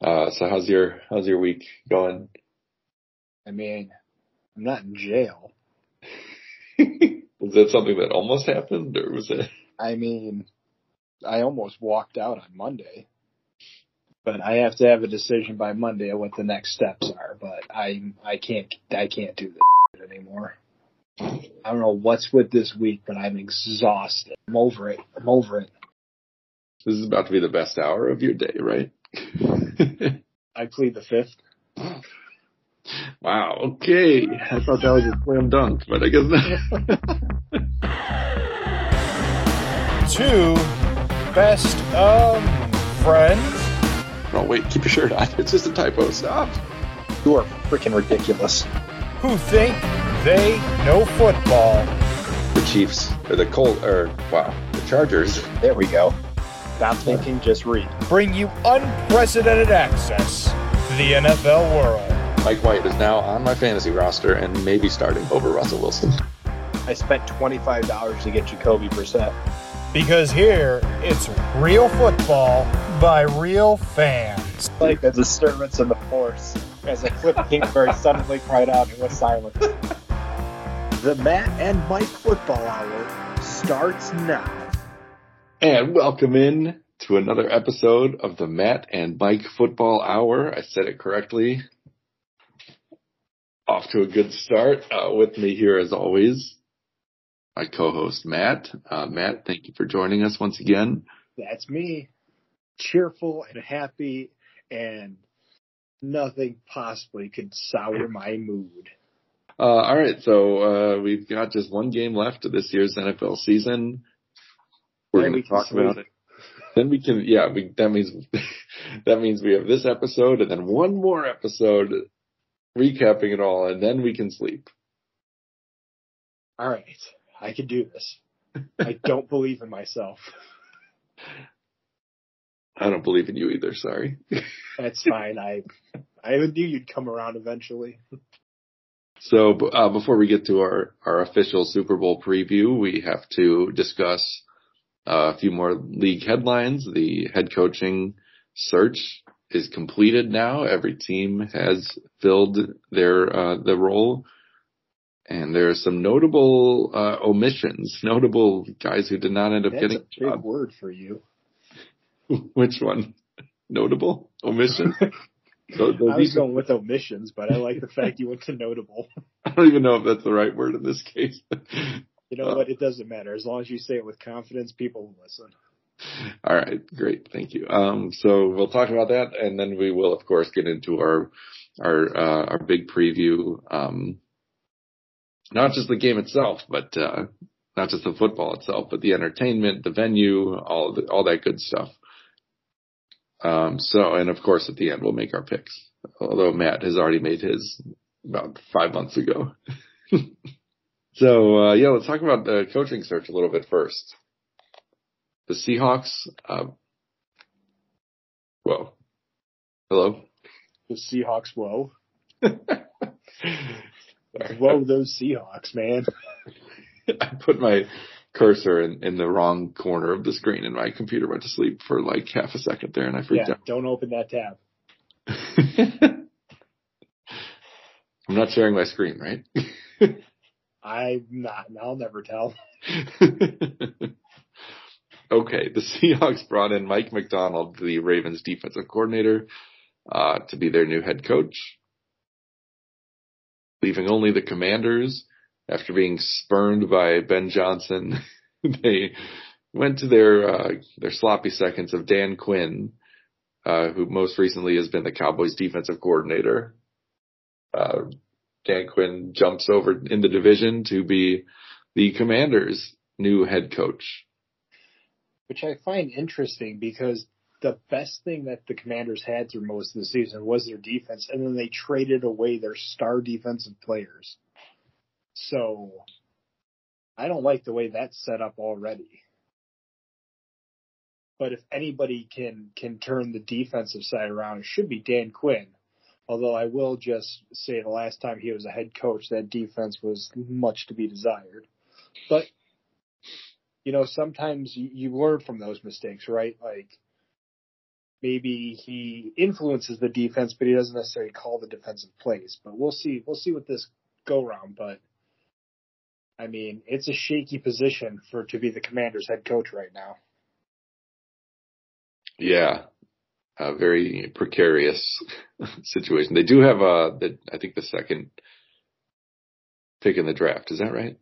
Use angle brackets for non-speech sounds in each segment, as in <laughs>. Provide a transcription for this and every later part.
Uh, so how's your how's your week going? I mean, I'm not in jail. <laughs> was that something that almost happened, or was it? I mean, I almost walked out on Monday, but I have to have a decision by Monday of what the next steps are. But I I can't I can't do this anymore. I don't know what's with this week, but I'm exhausted. I'm over it. I'm over it. This is about to be the best hour of your day, right? <laughs> I plead the fifth. Wow. Okay. I thought that was a slam dunk, but I guess not. <laughs> Two best um friends. oh wait, keep your shirt on. <laughs> It's just a typo. Stop. You are freaking ridiculous. who think they know football. The Chiefs or the Colt or wow, the Chargers. There we go. Stop thinking, just read. Bring you unprecedented access to the NFL world. Mike White is now on my fantasy roster and maybe starting over Russell Wilson. I spent twenty five dollars to get Jacoby Brissett. Because here, it's real football by real fans. Like a disturbance in the force as a Cliff Kingsbury suddenly cried out and was silent. The Matt and Mike Football Hour starts now. And welcome in to another episode of the Matt and Mike Football Hour. I said it correctly. Off to a good start. Uh, with me here, as always, my co-host Matt. Uh, Matt, thank you for joining us once again. That's me. Cheerful and happy and nothing possibly could sour my mood. Uh, all right, so uh, we've got just one game left of this year's NFL season. We're Then going we to can talk about it. Then we can, yeah, we, that means <laughs> that means we have this episode and then one more episode recapping it all, and then we can sleep. All right, I can do this. <laughs> I don't believe in myself. I don't believe in you either. Sorry. <laughs> That's fine. I I knew you'd come around eventually. So uh, before we get to our, our official Super Bowl preview, we have to discuss uh, a few more league headlines. The head coaching search is completed now. Every team has filled their uh, the role, and there are some notable uh, omissions, notable guys who did not end up That's getting a a big job. word for you. <laughs> Which one? Notable omission? <laughs> So- I was going with omissions, but I like the fact you went to notable. <laughs> I don't even know if that's the right word in this case. You know what? It doesn't matter. As long as you say it with confidence, people will listen. All right, great, thank you. Um, so we'll talk about that, and then we will, of course, get into our our uh, our big preview. Um, not just the game itself, but uh, not just the football itself, but the entertainment, the venue, all the, all that good stuff. Um, so, and of course, at the end, we'll make our picks. Although Matt has already made his about five months ago. <laughs> so, uh, yeah, let's talk about the coaching search a little bit first the Seahawks. Uh, whoa, hello. The Seahawks, whoa. <laughs> Whoa, those Seahawks, man. <laughs> I put my cursor in, in the wrong corner of the screen, and my computer went to sleep for like half a second there, and I freaked Yeah, don't open that tab. <laughs> I'm not sharing my screen, right? I'm not, I'll never tell. <laughs> okay, the <laughs> Seahawks brought in Mike Macdonald, the Ravens defensive coordinator, uh, to be their new head coach, leaving only the Commanders after being spurned by Ben Johnson. <laughs> they went to their uh, their sloppy seconds of Dan Quinn, uh, who most recently has been the Cowboys defensive coordinator. Uh, Dan Quinn jumps over in the division to be the Commanders' new head coach. Which I find interesting because the best thing that the Commanders had through most of the season was their defense, and then they traded away their star defensive players. So I don't like the way that's set up already. But if anybody can can turn the defensive side around, it should be Dan Quinn. Although I will just say the last time he was a head coach, that defense was much to be desired. But you know, sometimes you, learn from those mistakes, right? Like maybe he influences the defense, but he doesn't necessarily call the defensive plays. But we'll see. We'll see what this go round. But I mean, it's a shaky position for to be the Commanders' head coach right now. Yeah, a very precarious <laughs> situation. They do have a, the, I think the second pick in the draft. Is that right?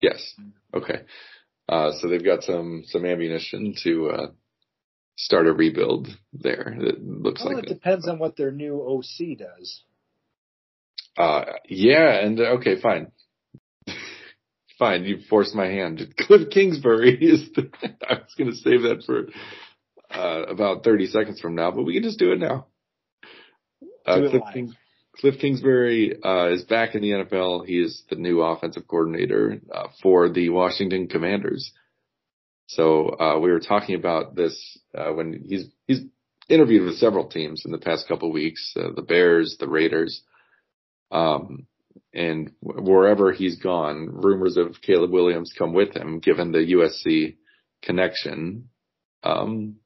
Yes. Okay. Uh, so they've got some some ammunition to uh, start a rebuild there. It looks well, like it depends on what their new OC does. Uh, yeah, and uh, okay, fine, <laughs> fine. You forced my hand. Cliff <laughs> Kingsbury is. The, I was going to save that for uh, about thirty seconds from now, but we can just do it now. Uh, Do it Cliff. King, Cliff Kingsbury uh, is back in the NFL. He is the new offensive coordinator uh, for the Washington Commanders. So uh, we were talking about this uh, when he's he's interviewed with several teams in the past couple of weeks, uh, the Bears, the Raiders, um, and wherever he's gone, rumors of Caleb Williams come with him, given the USC connection. Um,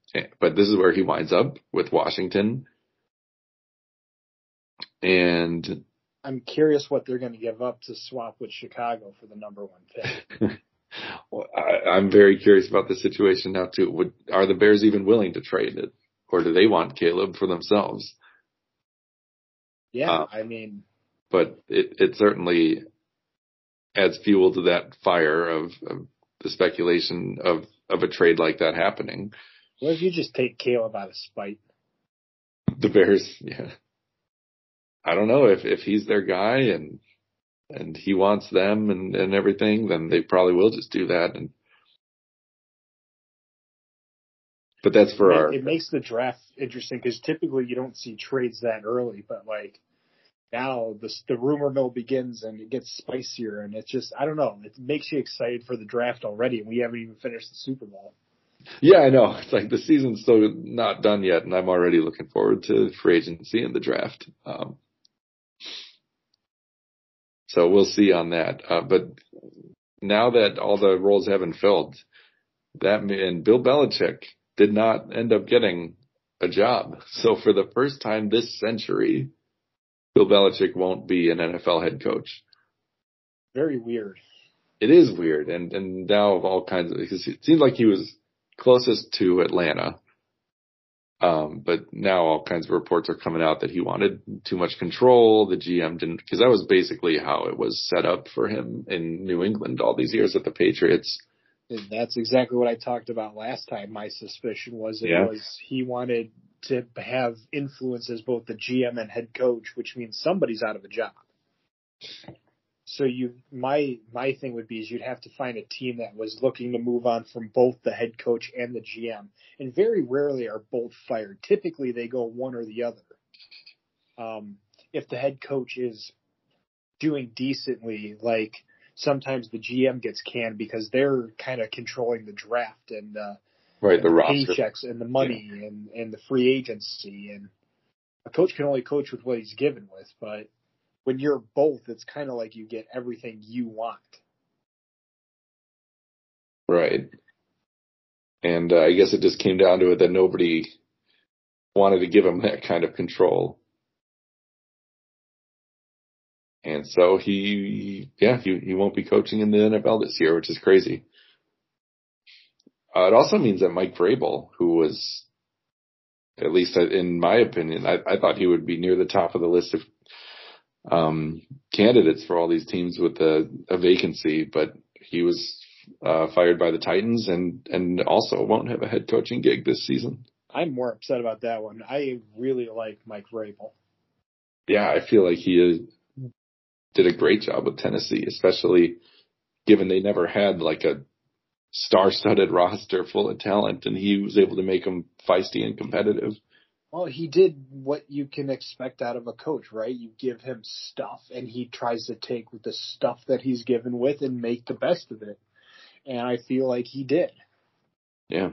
but this is where he winds up with Washington. And I'm curious what they're going to give up to swap with Chicago for the number one pick. <laughs> Well, I, I'm very curious about the situation now too. Would, are the Bears even willing to trade it, or do they want Caleb for themselves? Yeah, Uh, I mean, But it, it certainly adds fuel to that fire of, of the speculation of of a trade like that happening. What if you just take Caleb out of spite? The Bears, yeah. I don't know if if he's their guy and and he wants them and and everything, then they probably will just do that. And but that's for it, our it makes the draft interesting because typically you don't see trades that early, but like now the the rumor mill begins and it gets spicier, and it's just I don't know, it makes you excited for the draft already, and we haven't even finished the Super Bowl. Yeah, I know. It's like the season's still not done yet, and I'm already looking forward to free agency and the draft. Um, so we'll see on that. Uh, but now that all the roles have been filled, that and Bill Belichick did not end up getting a job. So for the first time this century, Bill Belichick won't be an NFL head coach. Very weird. It is weird, and and now of all kinds of because it seems like he was closest to Atlanta. Um, but now all kinds of reports are coming out that he wanted too much control. The GM didn't, because that was basically how it was set up for him in New England all these years at the Patriots. And that's exactly what I talked about last time. My suspicion was it Yeah. was he wanted to have influence as both the GM and head coach, which means somebody's out of a job. So you, my my thing would be is you'd have to find a team that was looking to move on from both the head coach and the GM, and very rarely are both fired. Typically, they go one or the other. Um, if the head coach is doing decently, like sometimes the GM gets canned because they're kind of controlling the draft and uh, Right, the and roster. paychecks and the money and and the free agency and a coach can only coach with what he's given with, but when you're both, it's kind of like you get everything you want. Right. And uh, I guess it just came down to it that nobody wanted to give him that kind of control. And so he, yeah, he, he won't be coaching in the NFL this year, which is crazy. Uh, it also means that Mike Vrabel, who was, at least in my opinion, I, I thought he would be near the top of the list of um, candidates for all these teams with a, a vacancy, but he was uh, fired by the Titans and and also won't have a head coaching gig this season. I'm more upset about that one. I really like Mike Vrabel. Yeah, I feel like he did a great job with Tennessee, especially given they never had like a star-studded <laughs> roster full of talent, and he was able to make them feisty and competitive. Well, he did what you can expect out of a coach, right? You give him stuff, and he tries to take with the stuff that he's given with and make the best of it. And I feel like he did. Yeah.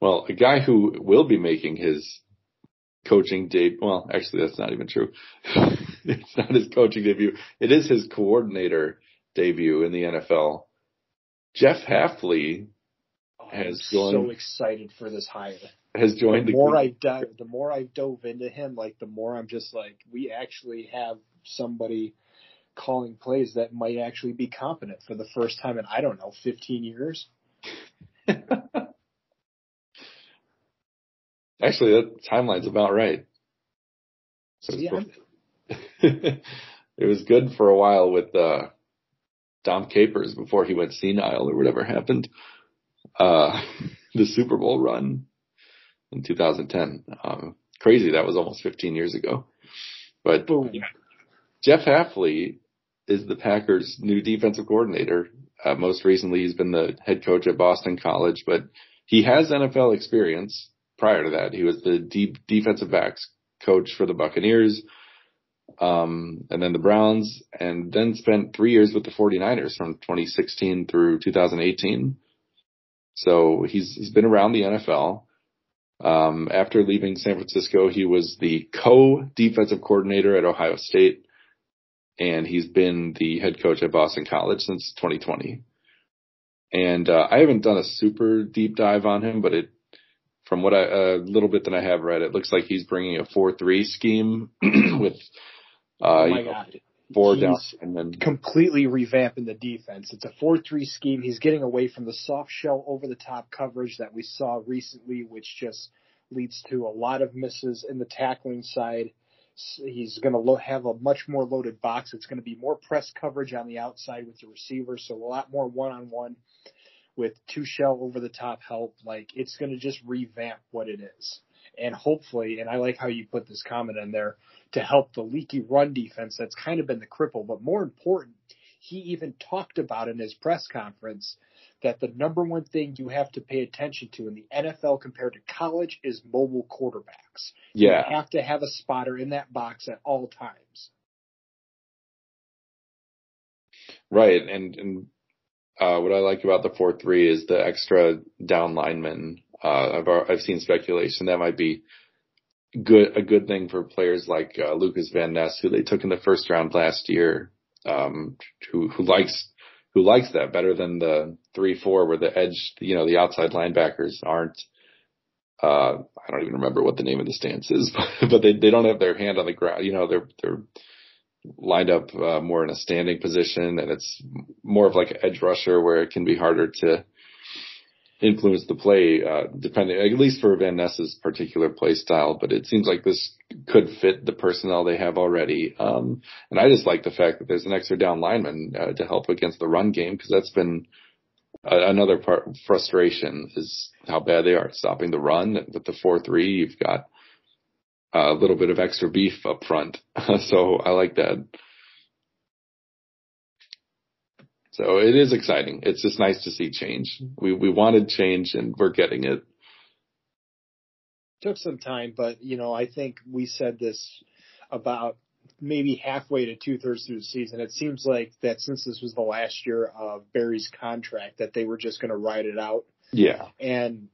Well, a guy who will be making his coaching debut. Well, actually, that's not even true. <laughs> it's not his coaching debut. It is his coordinator debut in the NFL. Jeff Hafley Oh, has I'm so excited for this hire. Has joined the the, more I dive, the more I dove into him, like the more I'm just like, we actually have somebody calling plays that might actually be competent for the first time in I don't know 15 years. <laughs> Actually, that timeline's about right. So yeah, <laughs> it was good for a while with uh, Dom Capers before he went senile or whatever happened. Uh, <laughs> the Super Bowl run in 2010. Um, crazy. That was almost 15 years ago. But. Jeff Hafley is the Packers' new defensive coordinator. Uh, most recently, he's been the head coach at Boston College, but he has NFL experience. Prior to that, he was the deep defensive backs coach for the Buccaneers, um, and then the Browns, and then spent three years with the 49ers from 2016 through 2018. So he's he's been around the NFL. Um, after leaving San Francisco, he was the co-defensive coordinator at Ohio State, and he's been the head coach at Boston College since 2020. And uh, I haven't done a super deep dive on him, but it, from what I a little bit that I have read, it looks like he's bringing a four-three scheme <clears throat> with uh, oh my you know, god. Four down and then completely revamping the defense. It's a 4-3 scheme. He's getting away from the soft shell over the top coverage that we saw recently, which just leads to a lot of misses in the tackling side. He's going to lo- have a much more loaded box. It's going to be more press coverage on the outside with the receiver, so a lot more one-on-one with two shell over the top help. Like it's going to just revamp what it is. And hopefully, and I like how you put this comment in there, to help the leaky run defense that's kind of been the cripple. But more important, he even talked about in his press conference that the number one thing you have to pay attention to in the NFL compared to college is mobile quarterbacks. yeah, You have to have a spotter in that box at all times. Right, and and uh, what I like about the four three is the extra down linemen. Uh, I've I've seen speculation that might be good a good thing for players like uh, Lukas Van Ness, who they took in the first round last year, um, who who likes who likes that better than the three four where the edge, you know, the outside linebackers aren't. Uh, I don't even remember what the name of the stance is, <laughs> but, but they they don't have their hand on the ground. You know, they're they're lined up uh, more in a standing position, and it's more of like an edge rusher where it can be harder to influence the play, uh, depending at least for Van Ness's particular play style. But it seems like this could fit the personnel they have already. Um, and I just like the fact that there's an extra down lineman uh, to help against the run game because that's been a, another part frustration is how bad they are at stopping the run. With the four three, you've got a little bit of extra beef up front. <laughs> so I like that. So it is exciting. It's just nice to see change. We we wanted change and we're getting it. Took some time, but you know, I think we said this about maybe halfway to two thirds through the season. It seems like that since this was the last year of Barry's contract, that they were just going to ride it out. Yeah. And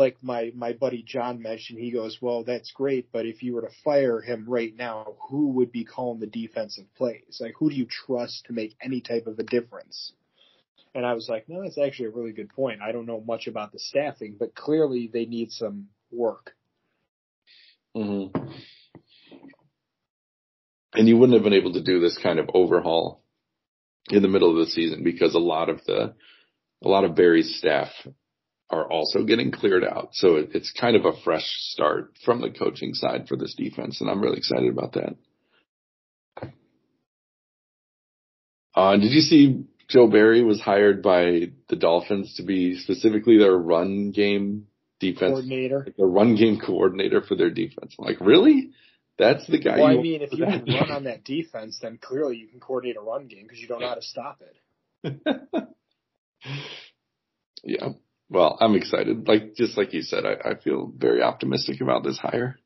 like my my buddy John mentioned, he goes, "Well, that's great, but if you were to fire him right now, who would be calling the defensive plays? Like, who do you trust to make any type of a difference?" And I was like, "No, that's actually a really good point. I don't know much about the staffing, but clearly they need some work." hmm And you wouldn't have been able to do this kind of overhaul in the middle of the season because a lot of the a lot of Barry's staff are also getting cleared out. So it, it's kind of a fresh start from the coaching side for this defense, and I'm really excited about that. Uh, did you see Joe Barry was hired by the Dolphins to be specifically their run game defense, Coordinator. like the run game coordinator for their defense? I'm like, really? That's the guy. Well, I mean, if you that can run on that defense, then clearly you can coordinate a run game because you don't know how to stop it. <laughs> yeah. Well, I'm excited. Like just like you said, I, I feel very optimistic about this hire.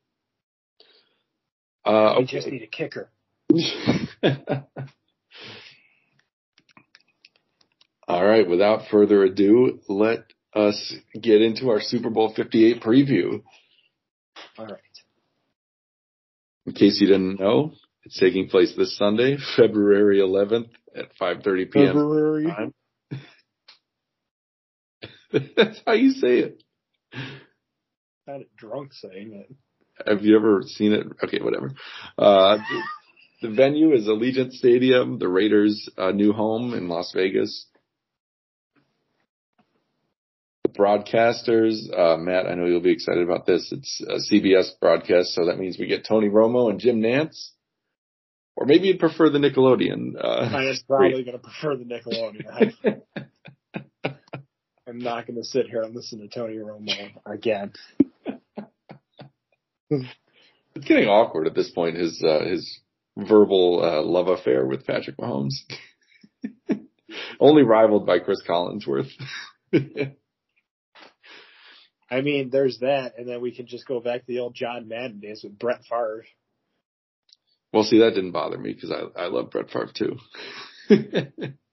Uh, We just need a kicker. <laughs> All right. Without further ado, let us get into our Super Bowl 58 preview. All right. In case you didn't know, it's taking place this Sunday, <laughs> February 11th at 5:30 p.m. February. time. <laughs> That's how you say it. Not drunk saying it. Have you ever seen it? Okay, whatever. Uh, the, the venue is Allegiant Stadium, the Raiders' uh, new home in Las Vegas. The broadcasters, uh, Matt, I know you'll be excited about this. It's a CBS broadcast, so that means we get Tony Romo and Jim Nantz. Or maybe you'd prefer the Nickelodeon. Uh, I am <laughs> probably going to prefer the Nickelodeon. I'm not going to sit here and listen to Tony Romo again. it's getting awkward at this point. His uh, his verbal uh, love affair with Patrick Mahomes, <laughs> only rivaled by Chris Collinsworth. <laughs> I mean, there's that, and then we can just go back to the old John Madden days with Brett Favre. Well, see, that didn't bother me because I I love Brett Favre too. <laughs>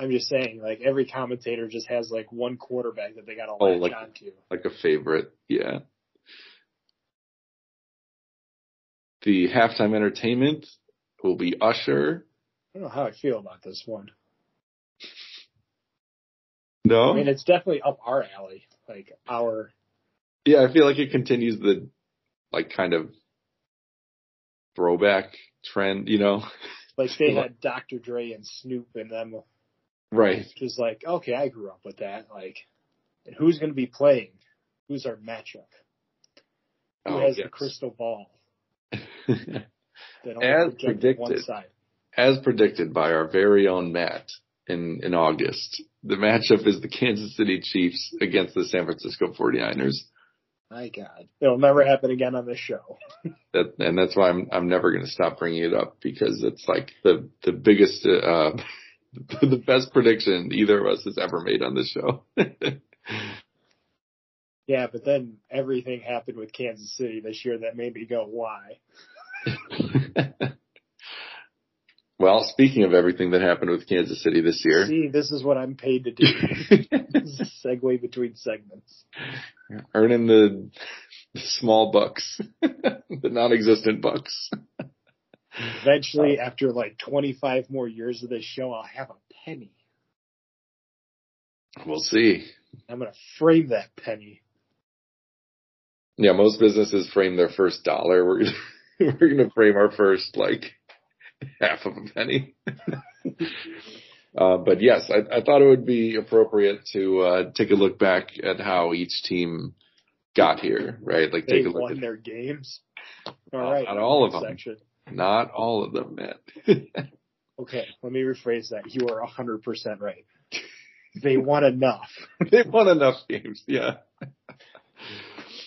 I'm just saying, like every commentator just has like one quarterback that they got to Oh, latch like- onto. like a favorite, yeah. The halftime entertainment will be Usher. I don't know how I feel about this one. No, I mean, it's definitely up our alley. Like our, yeah, I feel like it continues the like kind of throwback trend, you know? like they <laughs> had Dr. Dre and Snoop and them. Right. Just like, okay, I grew up with that. Like, and who's going to be playing? Who's our matchup? Who Oh, has yes. the crystal ball? <laughs> As predicted. side. As predicted by our very own Matt in, in August, the matchup is the Kansas City Chiefs against the San Francisco 49ers. My God, it'll never happen again on this show. <laughs> That, and that's why I'm, I'm never going to stop bringing it up because it's like the, the biggest, uh, <laughs> <laughs> the best prediction either of us has ever made on this show. <laughs> Yeah, but then everything happened with Kansas City this year that made me go, why? <laughs> well, speaking of everything that happened with Kansas City this year, See, this is what I'm paid to do. This is a segue between segments. earning the, the small bucks, the non-existent bucks. Eventually, after like 25 more years of this show, I'll have a penny. We'll see. I'm going to frame that penny. Yeah, most businesses frame their first dollar. We're gonna, <laughs> we're gonna frame our first like half of a penny. <laughs> uh, but yes, I, I thought it would be appropriate to uh, take a look back at how each team got here, right? Like They take a look won at their games. All right. not all of them. Not all of them, Matt. <laughs> Okay, let me rephrase that. You are 100% right. They won enough. <laughs> they won enough games, yeah.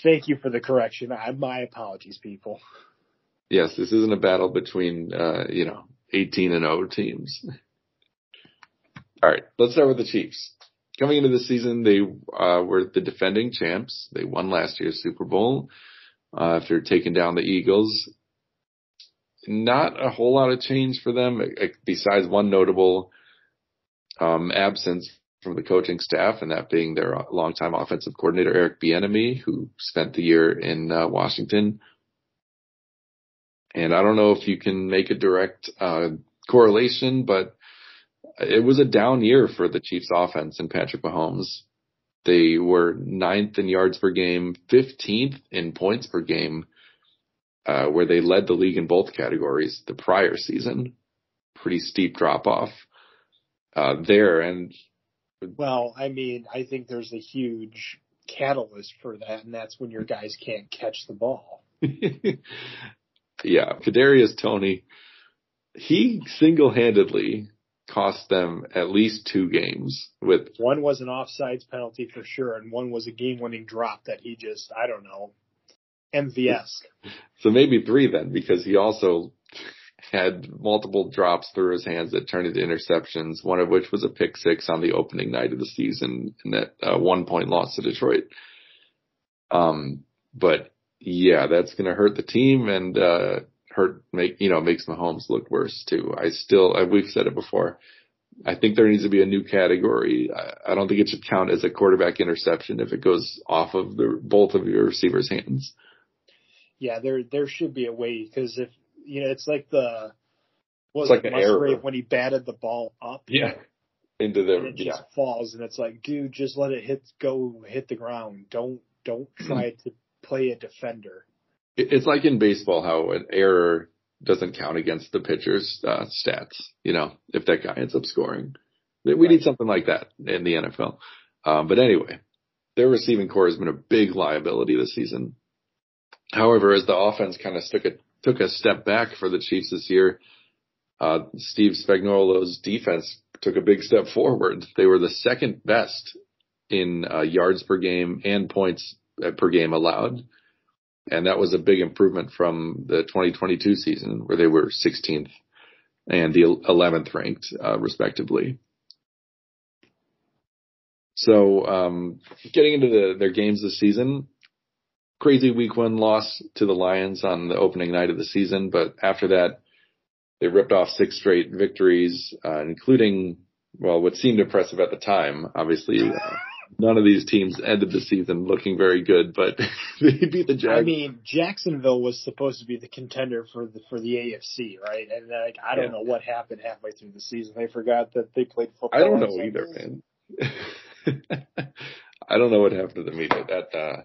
Thank you for the correction. I, my apologies, people. Yes, this isn't a battle between uh, you know, 18 and 0 teams. All right, let's start with the Chiefs. Coming into the season, they uh, were the defending champs. They won last year's Super Bowl uh, after taking down the Eagles. Not a whole lot of change for them, besides one notable um, absence from the coaching staff, and that being their longtime offensive coordinator Eric Bieniemy, who spent the year in uh, Washington. And I don't know if you can make a direct uh, correlation, but it was a down year for the Chiefs offense and Patrick Mahomes. They were ninth in yards per game, 15th in points per game, uh, where they led the league in both categories the prior season. Pretty steep drop off, uh, there. And Well, I mean, I think there's a huge catalyst for that, and that's when your guys can't catch the ball. <laughs> yeah, Kadarius Toney, he single-handedly cost them at least two games with One was an offsides penalty for sure, and one was a game-winning drop that he just, I don't know, MVS. So maybe three then, because he also had multiple drops through his hands that turned into interceptions, one of which was a pick six on the opening night of the season in that uh, one point loss to Detroit. Um, but yeah, that's going to hurt the team and, uh, hurt, make, you know, makes Mahomes look worse too. I still, uh, we've said it before. I think there needs to be a new category. I, I don't think it should count as a quarterback interception if it goes off of the, both of your receivers' hands. Yeah, there there should be a way because if you know, it's like the what was It's like it, an error. When he batted the ball up. Yeah. into and the it yeah. just falls, and it's like, dude, just let it hit go hit the ground. Don't don't <clears throat> try to play a defender. It's like in baseball how an error doesn't count against the pitcher's uh, stats. You know, if that guy ends up scoring, we Right. need something like that in the NFL. Um, but anyway, their receiving core has been a big liability this season. However, as the offense kind of took a took a step back for the Chiefs this year, uh, Steve Spagnuolo's defense took a big step forward. They were the second best in uh, yards per game and points uh, per game allowed. And that was a big improvement from the 2022 season where they were 16th and the 11th ranked, uh, respectively. So, um, getting into the, their games this season, crazy week one loss to the Lions on the opening night of the season, but after that, they ripped off six straight victories, uh, including, well, what seemed impressive at the time. Obviously, uh, none of these teams ended the season looking very good, but <laughs> they beat the Jags. I mean, Jacksonville was supposed to be the contender for the for the AFC, right? And like, I don't Yeah. know what happened halfway through the season. They forgot that they played football. I don't know either, man. <laughs> I don't know what happened to the media. That uh,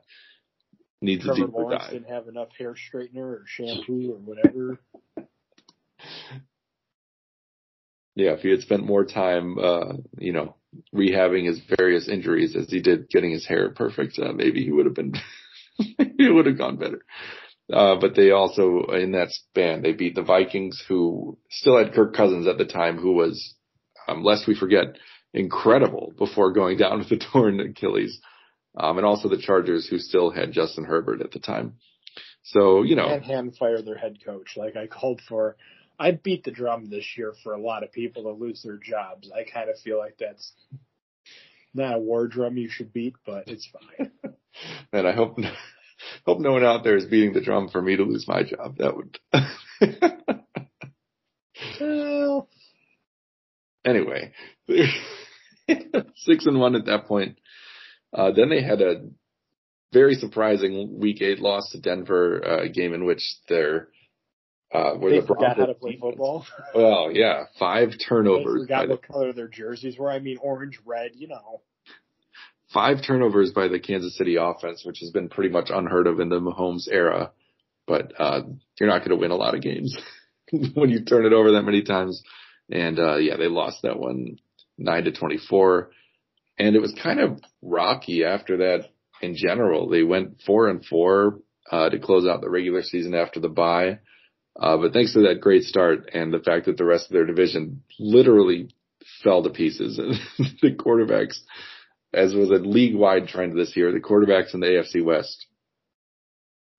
needs a deeper Lawrence dive. didn't have enough hair straightener or shampoo or whatever. <laughs> Yeah, if he had spent more time, uh, you know, rehabbing his various injuries as he did getting his hair perfect, uh, maybe he would have been, <laughs> it would have gone better. Uh, but they also, in that span, they beat the Vikings who still had Kirk Cousins at the time, who was, um, lest we forget, incredible before going down <laughs> with the torn Achilles. Um, and also the Chargers who still had Justin Herbert at the time. So, you know, And hand fire their head coach. Like I called for, I beat the drum this year for a lot of people to lose their jobs. I kind of feel like that's not a war drum you should beat, but it's fine. <laughs> <laughs> and I hope, <laughs> hope no one out there is beating the drum for me to lose my job. That would, well, anyway, six and one at that point. Uh, then they had a very surprising week eight loss to Denver, uh, a game in which their uh, where they the forgot how to Broncos play defense- football. <laughs> Well, yeah, five turnovers. by forgot the, what color their jerseys were. I mean, orange, red. You know, five turnovers by the Kansas City offense, which has been pretty much unheard of in the Mahomes era. But uh, you're not going to win a lot of games <laughs> when you turn it over that many times. And uh, yeah, they lost that one nine to twenty four, and it was kind of rocky after that. In general, they went four and four uh, to close out the regular season after the bye. Uh, but thanks to that great start and the fact that the rest of their division literally fell to pieces, <laughs> the quarterbacks as was a league wide trend this year, the quarterbacks in the AFC West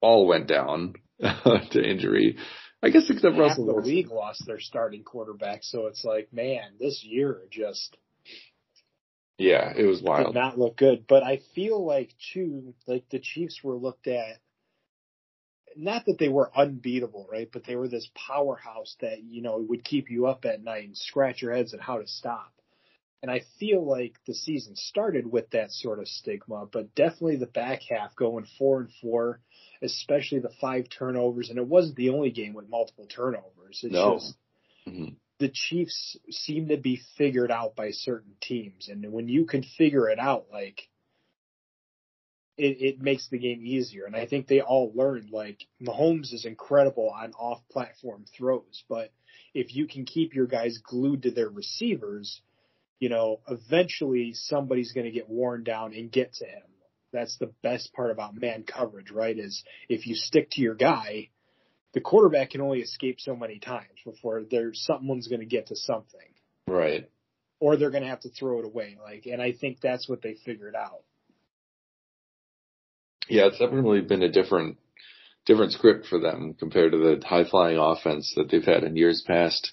all went down <laughs> to injury. I guess except half Russell the league lost their starting quarterback. So it's like, man, this year just Yeah, it was wild. did not look good. But I feel like too, like the Chiefs were looked at. Not that they were unbeatable, right? But they were this powerhouse that you know would keep you up at night and scratch your heads at how to stop. And I feel like the season started with that sort of stigma, but definitely the back half going four and four, especially the five turnovers. And it wasn't the only game with multiple turnovers. It's No. just Mhm. The Chiefs seem to be figured out by certain teams. And when you can figure it out, like it, it makes the game easier. And I think they all learned like Mahomes is incredible on off platform throws, but if you can keep your guys glued to their receivers, you know, eventually somebody's going to get worn down and get to him. That's the best part about man coverage, right? Is if you stick to your guy, the quarterback can only escape so many times before there's someone's going to get to something Right. or they're going to have to throw it away. Like, and I think that's what they figured out. Yeah, it's definitely been a different different script for them compared to the high flying offense that they've had in years past.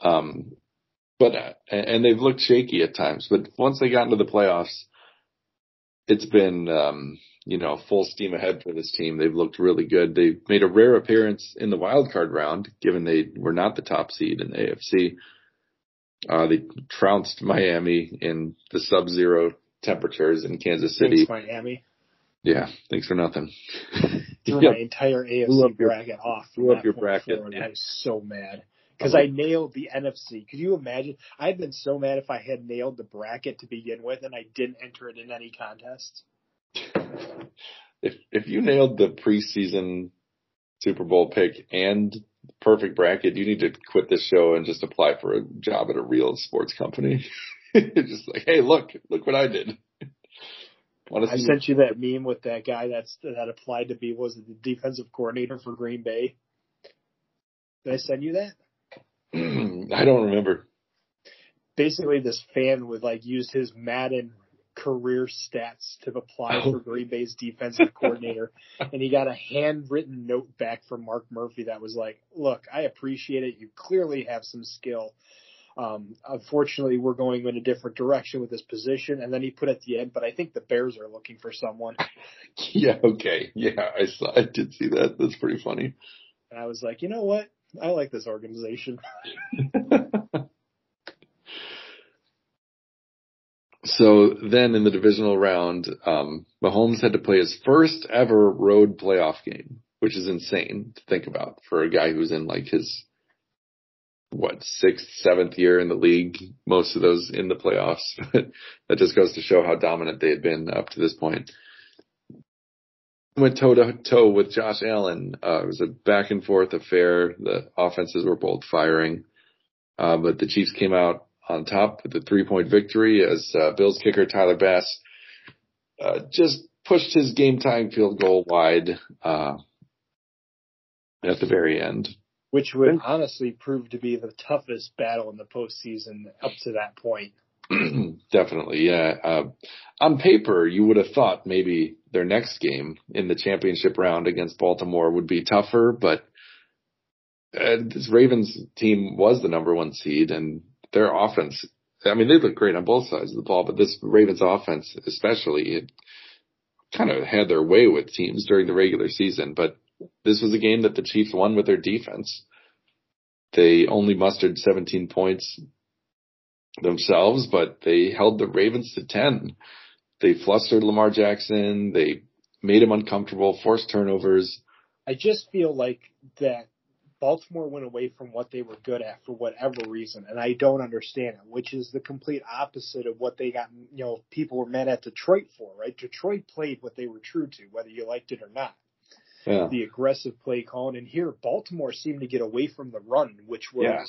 Um, but uh, and they've looked shaky at times. But once they got into the playoffs, it's been um, you know full steam ahead for this team. They've looked really good. They made a rare appearance in the wild card round, given they were not the top seed in the AFC. Uh, they trounced Miami in the sub-zero temperatures in Kansas City. Thanks, Miami. Yeah, thanks for nothing. <laughs> Threw Yep. my entire AFC up your- bracket off. blew up your bracket, forward. yeah. I was so mad because I nailed the NFC. Could you imagine? I'd been so mad if I had nailed the bracket to begin with and I didn't enter it in any contests. If if you nailed the preseason Super Bowl pick and perfect bracket, you need to quit this show and just apply for a job at a real sports company. <laughs> just like, hey, look, look what I did. <laughs> I sent you that meme with that guy that's that applied to be was the defensive coordinator for Green Bay. Did I send you that? <clears throat> I don't remember. Basically, this fan would like use his Madden career stats to apply oh. for Green Bay's defensive coordinator, <laughs> and he got a handwritten note back from Mark Murphy that was like, "Look, I appreciate it. You clearly have some skill. Um, unfortunately, we're going in a different direction with this position." And then he put at the end, "But I think the Bears are looking for someone." <laughs> yeah. Okay. Yeah, I saw. I did see that. That's pretty funny. And I was like, you know what? I like this organization. <laughs> so then in the divisional round, um, Mahomes had to play his first ever road playoff game, which is insane to think about for a guy who's in like his what sixth, seventh year in the league, most of those in the playoffs. <laughs> But that just goes to show how dominant they had been up to this point went toe to toe with Josh Allen. Uh, it was a back and forth affair. The offenses were both firing, uh, but the Chiefs came out on top with the three point victory as uh, Bills kicker Tyler Bass uh, just pushed his game time field goal wide uh, at the very end. Which would honestly prove to be the toughest battle in the postseason up to that point. <clears throat> Definitely, yeah. Uh, on paper, you would have thought maybe their next game in the championship round against Baltimore would be tougher, but uh, this Ravens team was the number one seed, and their offense. I mean, they look great on both sides of the ball, but this Ravens offense, especially, it kind of had their way with teams during the regular season. But this was a game that the Chiefs won with their defense. They only mustered 17 points themselves, but they held the Ravens to 10. They flustered Lamar Jackson. They made him uncomfortable, forced turnovers. I just feel like that Baltimore went away from what they were good at for whatever reason, and I don't understand it, which is the complete opposite of what they got, you know, people were mad at Detroit for, right? Detroit played what they were true to, whether you liked it or not. Yeah. The aggressive play calling, and here Baltimore seemed to get away from the run, which was yeah.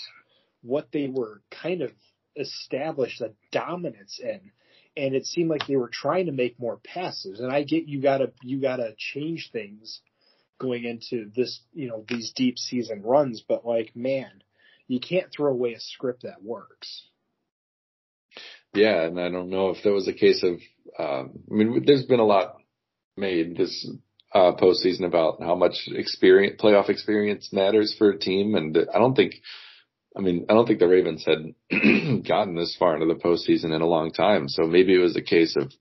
what they were kind of established a dominance in. And it seemed like they were trying to make more passes. And I get you gotta you gotta change things going into this, you know, these deep season runs, but like, man, you can't throw away a script that works. Yeah, and I don't know if there was a case of, um, I mean, there's been a lot made this uh, postseason about how much experience, playoff experience matters for a team, and I don't think I mean, I don't think the Ravens had <clears throat> gotten this far into the postseason in a long time. So maybe it was a case of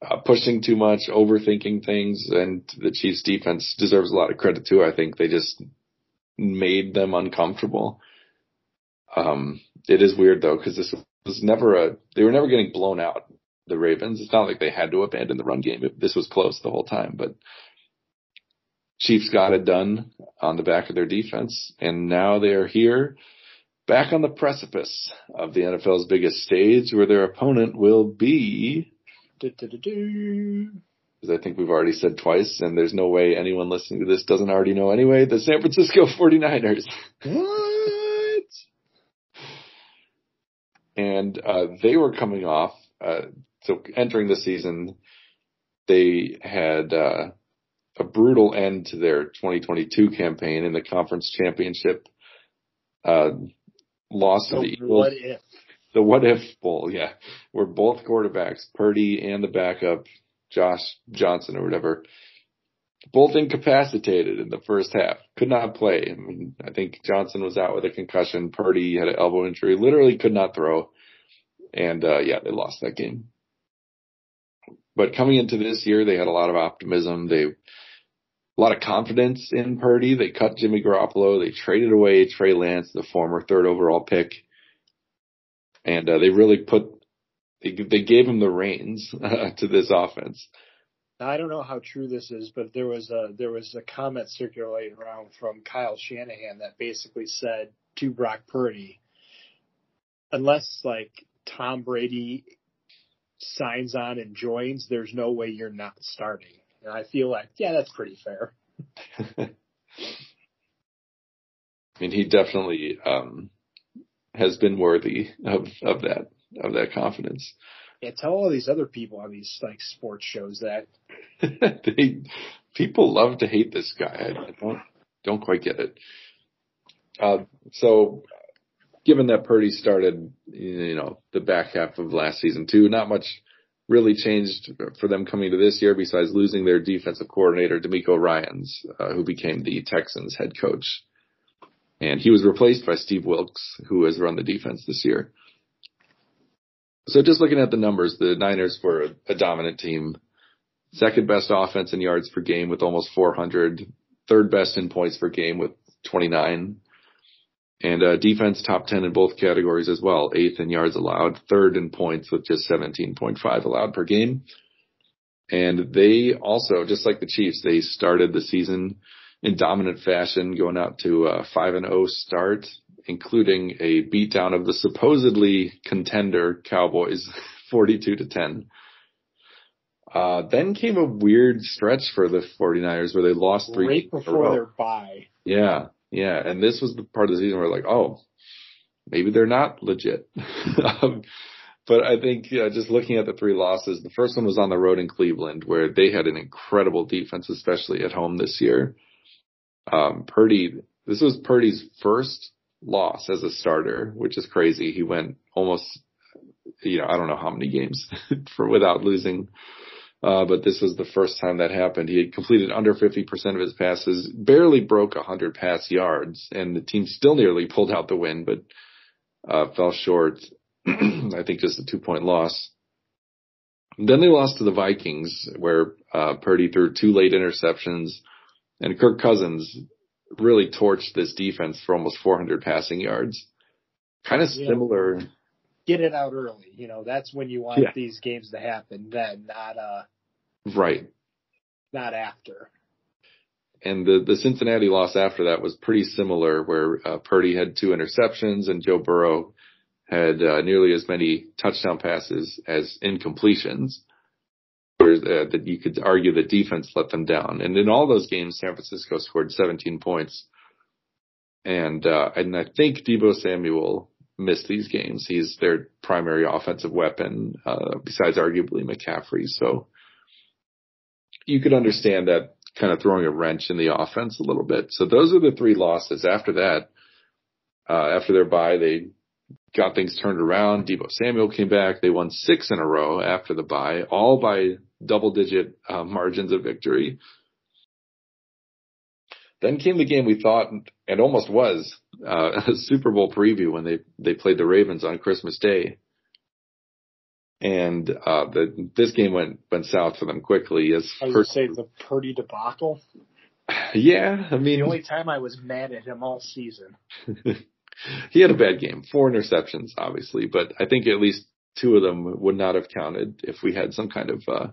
uh, pushing too much, overthinking things, and the Chiefs defense deserves a lot of credit too. I think they just made them uncomfortable. Um, it is weird though, cause this was never a, they were never getting blown out, the Ravens. It's not like they had to abandon the run game. This was close the whole time, but Chiefs got it done on the back of their defense, and now they are here, back on the precipice of the NFL's biggest stage, where their opponent will be. Because I think we've already said twice, and there's no way anyone listening to this doesn't already know anyway, the San Francisco <laughs> 49ers. What? And uh, they were coming off, uh, so entering the season, they had uh, a brutal end to their 2022 campaign in the conference championship. Uh, loss to the Eagles. What if? The what if bowl, yeah, where both quarterbacks, Purdy and the backup, Josh Johnson or whatever, both incapacitated in the first half. Could not play. I mean, I think Johnson was out with a concussion. Purdy had an elbow injury. Literally could not throw. And, uh, yeah, they lost that game. But coming into this year, they had a lot of optimism. They a lot of confidence in Purdy. They cut Jimmy Garoppolo. They traded away Trey Lance, the former third overall pick, and uh, they really put they, they gave him the reins uh, <laughs> to this offense. Now, I don't know how true this is, but there was a there was a comment circulating around from Kyle Shanahan that basically said to Brock Purdy, unless like Tom Brady signs on and joins, there's no way you're not starting. And I feel like, yeah, that's pretty fair. <laughs> I mean, he definitely um, has been worthy of of that of that confidence. Yeah, tell all these other people on these like sports shows that <laughs> they people love to hate this guy. I, I don't don't quite get it. Uh, so, given that Purdy started, you know, the back half of last season too, not much really changed for them coming to this year besides losing their defensive coordinator, DeMeco Ryans, uh, who became the Texans head coach. And he was replaced by Steve Wilks, who has run the defense this year. So just looking at the numbers, the Niners were a, a dominant team. Second best offense in yards per game with almost 400. Third best in points per game with 29. And uh, defense top 10 in both categories as well. Eighth in yards allowed, third in points with just 17.5 allowed per game. And they also, just like the Chiefs, they started the season in dominant fashion, going out to a 5 and 0 start, including a beatdown of the supposedly contender Cowboys, <laughs> 42 to 10. Uh, then came a weird stretch for the 49ers where they lost three right before their bye. Yeah. Yeah. And this was the part of the season where like, oh, maybe they're not legit. <laughs> um, but I think yeah, just looking at the three losses, the first one was on the road in Cleveland where they had an incredible defense, especially at home this year. Um, Purdy, this was Purdy's first loss as a starter, which is crazy. He went almost, you know, I don't know how many games <laughs> for without losing uh, but this was the first time that happened. He had completed under 50% of his passes, barely broke 100 pass yards, and the team still nearly pulled out the win, but uh, fell short. <clears throat> I think just a two point loss. Then they lost to the Vikings, where uh, Purdy threw two late interceptions, and Kirk Cousins really torched this defense for almost 400 passing yards. Kind of yeah. similar get it out early. You know, that's when you want yeah. these games to happen. Then, not uh, right, not after. And the the Cincinnati loss after that was pretty similar, where uh, Purdy had two interceptions and Joe Burrow had uh, nearly as many touchdown passes as incompletions. Whereas uh, that you could argue the defense let them down. And in all those games, San Francisco scored 17 points. And uh, and I think Deebo Samuel missed these games. He's their primary offensive weapon, uh, besides arguably McCaffrey. So you could understand that kind of throwing a wrench in the offense a little bit. So those are the three losses. After that, uh, after their bye, they got things turned around. Deebo Samuel came back. They won six in a row after the bye, all by double digit uh, margins of victory. Then came the game we thought and almost was uh, <laughs> a Super Bowl preview when they they played the Ravens on Christmas Day, and uh, the this game went went south for them quickly. As I per- say the Purdy debacle. <sighs> Yeah, I mean the only time I was mad at him all season. <laughs> <laughs> he had a bad game, four interceptions, obviously, but I think at least two of them would not have counted if we had some kind of uh,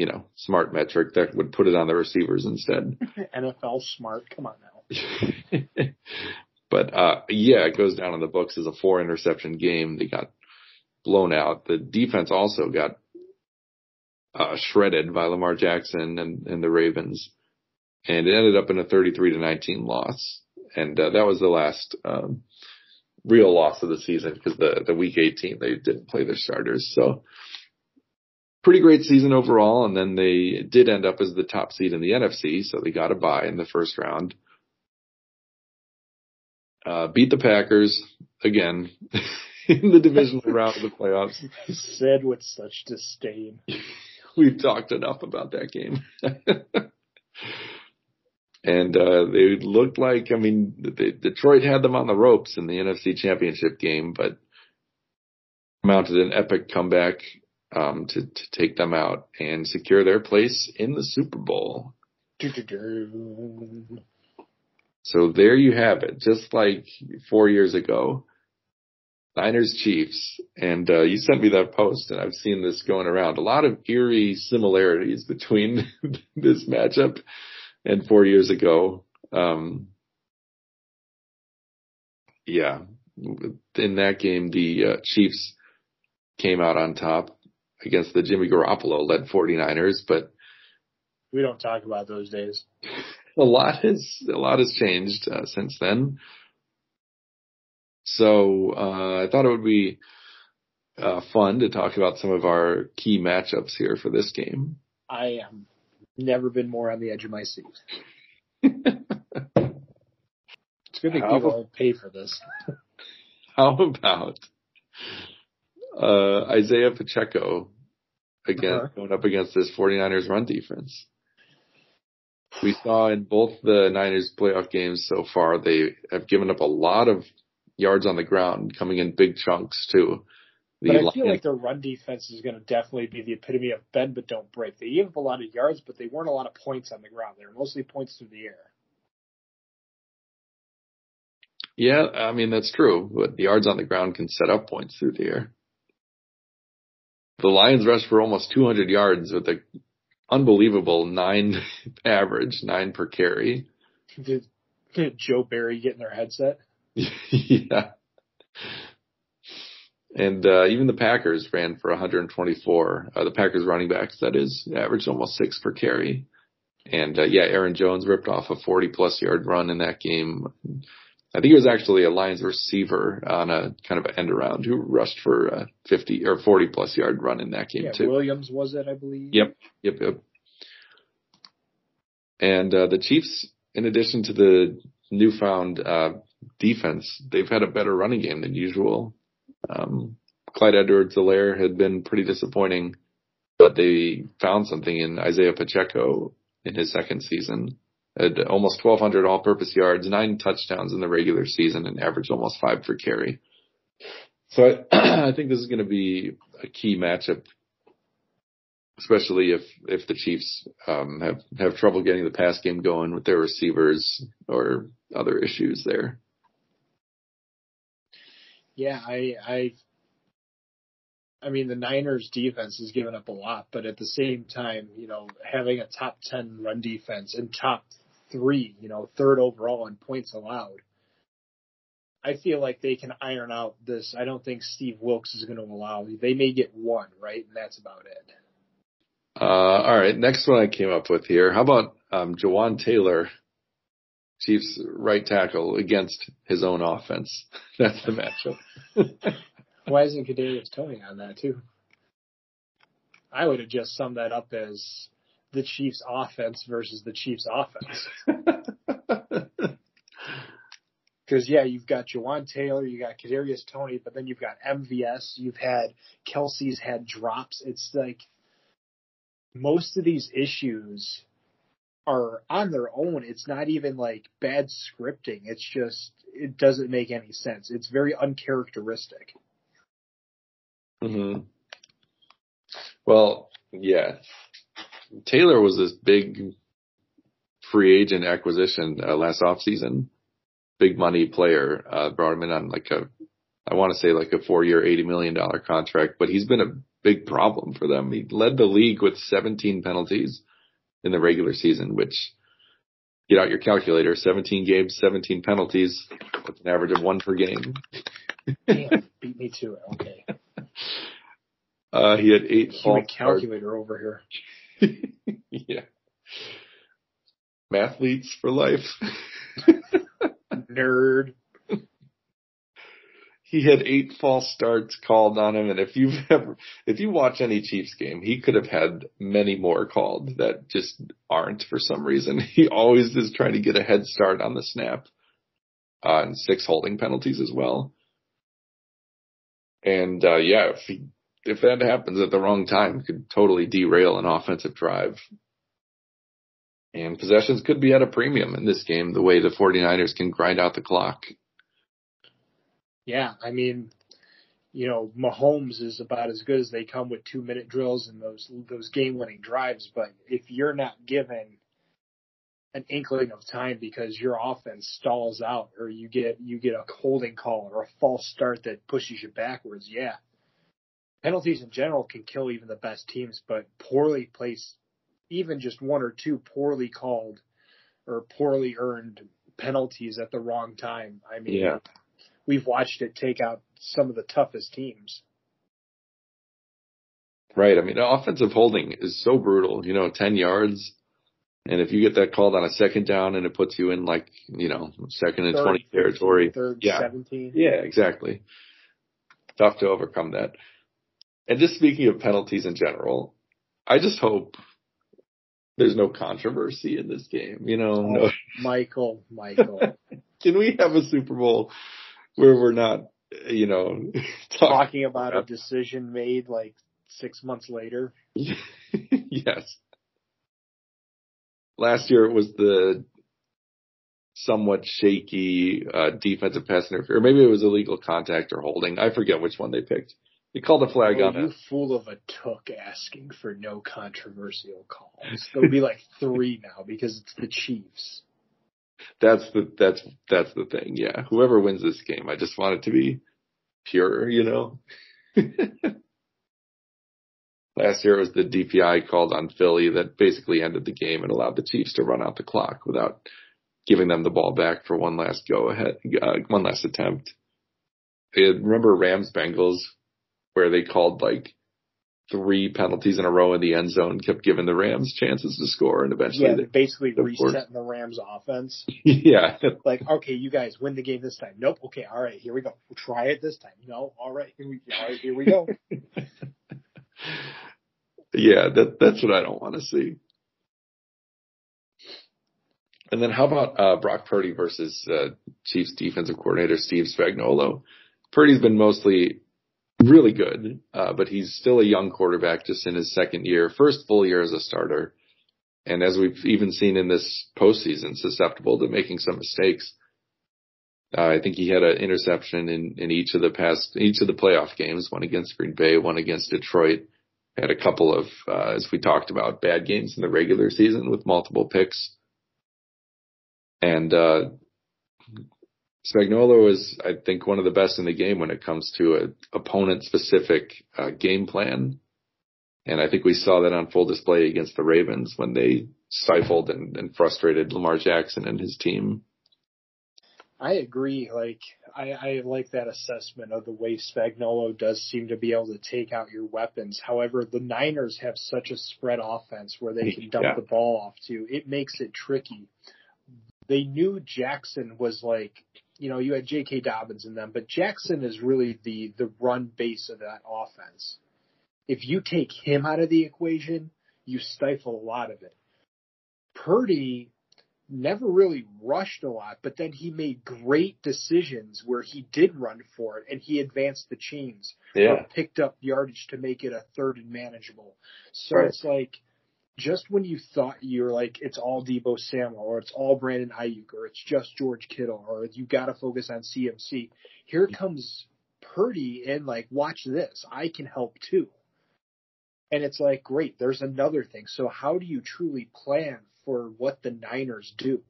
you know, smart metric that would put it on the receivers instead. <laughs> NFL smart, come on now. <laughs> but uh yeah, it goes down in the books as a four interception game. They got blown out. The defense also got uh shredded by Lamar Jackson and, and the Ravens. And it ended up in a 33 to 19 loss. And uh, that was the last um real loss of the season because the the week 18 they didn't play their starters. So pretty great season overall. And then they did end up as the top seed in the NFC, so they got a bye in the first round. Uh, beat the Packers again <laughs> in the divisional <laughs> round of the playoffs. Said with such disdain. <laughs> We've talked enough about that game. And uh, they looked like, I mean, Detroit had them on the ropes in the NFC Championship game, but mounted an epic comeback um, to, to take them out and secure their place in the Super Bowl. So there you have it, just like four years ago, Niners Chiefs, and uh, you sent me that post, and I've seen this going around. A lot of eerie similarities between <laughs> this matchup and four years ago. Um, yeah, in that game, the uh, Chiefs came out on top against the Jimmy Garoppolo led 49ers, but we don't talk about those days. A lot has a lot has changed uh, since then. So uh, I thought it would be uh, fun to talk about some of our key matchups here for this game. I have never been more on the edge of my seat. it's good that people don't pay for this. <laughs> How about uh, Isaiah Pacheco again uh-huh. going up against this 49ers run defense? We saw in both the Niners playoff games so far, they have given up a lot of yards on the ground, coming in big chunks too. But I feel like their run defense is going to definitely be the epitome of bend but don't break. They gave up a lot of yards, but they weren't a lot of points on the ground. They were mostly points through the air. Yeah, I mean that's true, but the yards on the ground can set up points through the air. The Lions rushed for almost 200 yards with an unbelievable nine <laughs> average, nine per carry. Did, did Joe Barry get in their headset? <laughs> yeah. And uh, even the Packers ran for 124. Uh, the Packers running backs, that is, averaged almost six per carry. And uh, yeah, Aaron Jones ripped off a 40 plus yard run in that game. I think it was actually a Lions receiver on a kind of end around who rushed for a 50 or 40 plus yard run in that game yeah, too. Williams was it, I believe. Yep, yep, yep. And uh, the Chiefs, in addition to the newfound uh, defense, they've had a better running game than usual. Um, Clyde Edwards-Helaire had been pretty disappointing, but they found something in Isaiah Pacheco in his second season. Had almost 1,200 all-purpose yards, nine touchdowns in the regular season, and averaged almost five per carry. So I, <clears throat> I think this is going to be a key matchup, especially if if the Chiefs um, have have trouble getting the pass game going with their receivers or other issues there. Yeah, I, I, I mean, the Niners defense has given up a lot, but at the same time, you know, having a top 10 run defense and top three, you know, third overall in points allowed, I feel like they can iron out this. I don't think Steve Wilks is going to allow. They may get one, right? And that's about it. Uh, all right. Next one I came up with here. How about um, Jawaan Taylor Chiefs right tackle against his own offense. <laughs> That's the matchup. <laughs> Why isn't Kadarius Toney on that too? I would have just summed that up as the Chiefs offense versus the Chiefs offense. <laughs> Because yeah, you've got Jawaan Taylor, you got Kadarius Toney, but then you've got MVS, you've had Kelce's had drops. It's like most of these issues are on their own. It's not even like bad scripting. It's just it doesn't make any sense. It's very uncharacteristic. Hmm. Well, yeah. Taylor was this big free agent acquisition uh, last offseason. Big money player. Uh, brought him in on like a, I want to say like a four year, $80 million contract, but he's been a big problem for them. He led the league with 17 penalties in the regular season, which get out your calculator, 17 games, 17 penalties. That's an average of one per game. Damn, <laughs> beat me to it. Okay. Uh, he had eight Human calculator over here. <laughs> yeah. Mathletes for life. <laughs> Nerd he had eight false starts called on him, and if you've <laughs> ever, if you watch any Chiefs game, he could have had many more called that just aren't for some reason. <laughs> He always is trying to get a head start on the snap, uh, six holding penalties as well. And uh, yeah, if he, if that happens at the wrong time, could totally derail an offensive drive. And possessions could be at a premium in this game, the way the 49ers can grind out the clock. Yeah, I mean, you know, Mahomes is about as good as they come with two minute drills and those those game winning drives. But if you're not given an inkling of time because your offense stalls out or you get you get a holding call or a false start that pushes you backwards, yeah. Penalties in general can kill even the best teams, but poorly placed even just one or two poorly called or poorly earned penalties at the wrong time. I mean, yeah we've watched it take out some of the toughest teams. Right. I mean, offensive holding is so brutal. You know, ten yards, and if you get that called on a second down and it puts you in like you know second and Third, twenty territory, Third, yeah, seventeen. yeah, exactly. Tough to overcome that. And just speaking of penalties in general, I just hope there's no controversy in this game. You know, Oh, no, Michael, Michael, <laughs> can we have a Super Bowl where we're not, you know, <laughs> talking? talking about a decision made like six months later. <laughs> yes. Last year it was the somewhat shaky uh, defensive pass interference, or maybe it was illegal contact or holding. I forget which one they picked. They called a flag Oh, on you it. fool of a took asking for no controversial calls. There'll be like three now because it's the Chiefs. That's the that's that's the thing. Yeah, whoever wins this game, I just want it to be pure. You know. <laughs> Last year it was the DPI called on Philly that basically ended the game and allowed the Chiefs to run out the clock without giving them the ball back for one last go ahead, uh, one last attempt. Remember Rams Bengals where they called like three penalties in a row in the end zone, kept giving the Rams chances to score, and eventually, Yeah, they, basically course. resetting the Rams offense. <laughs> yeah, Like, okay, you guys win the game this time. Nope. Okay, all right, here we go. We'll try it this time. No, all right, here we all right, here we go. <laughs> yeah, that that's what I don't want to see. And then how about uh, Brock Purdy versus uh, Chiefs defensive coordinator Steve Spagnuolo? Purdy's been mostly really good, uh, but he's still a young quarterback, just in his second year, first full year as a starter. And as we've even seen in this postseason, susceptible to making some mistakes. Uh, I think he had an interception in, in each of the past, each of the playoff games, one against Green Bay, one against Detroit. Had a couple of, uh, as we talked about, bad games in the regular season with multiple picks. And, uh, Spagnuolo is, I think, one of the best in the game when it comes to an opponent specific, uh, game plan. And I think we saw that on full display against the Ravens when they stifled and, and frustrated Lamar Jackson and his team. I agree. Like, I, I like that assessment of the way Spagnuolo does seem to be able to take out your weapons. However, the Niners have such a spread offense where they can dump Yeah. the ball off to. It makes it tricky. They knew Jackson was like, you know, you had J.K. Dobbins in them, but Jackson is really the the run base of that offense. If you take him out of the equation, you stifle a lot of it. Purdy never really rushed a lot, but then he made great decisions where he did run for it and he advanced the chains or picked up yardage to make it a third and manageable. So Right. it's like just when you thought you're like it's all Deebo Samuel or it's all Brandon Aiyuk or it's just George Kittle or you got to focus on CMC, here comes Purdy and like watch this, I can help too. And it's like great, there's another thing. So how do you truly plan for what the Niners do?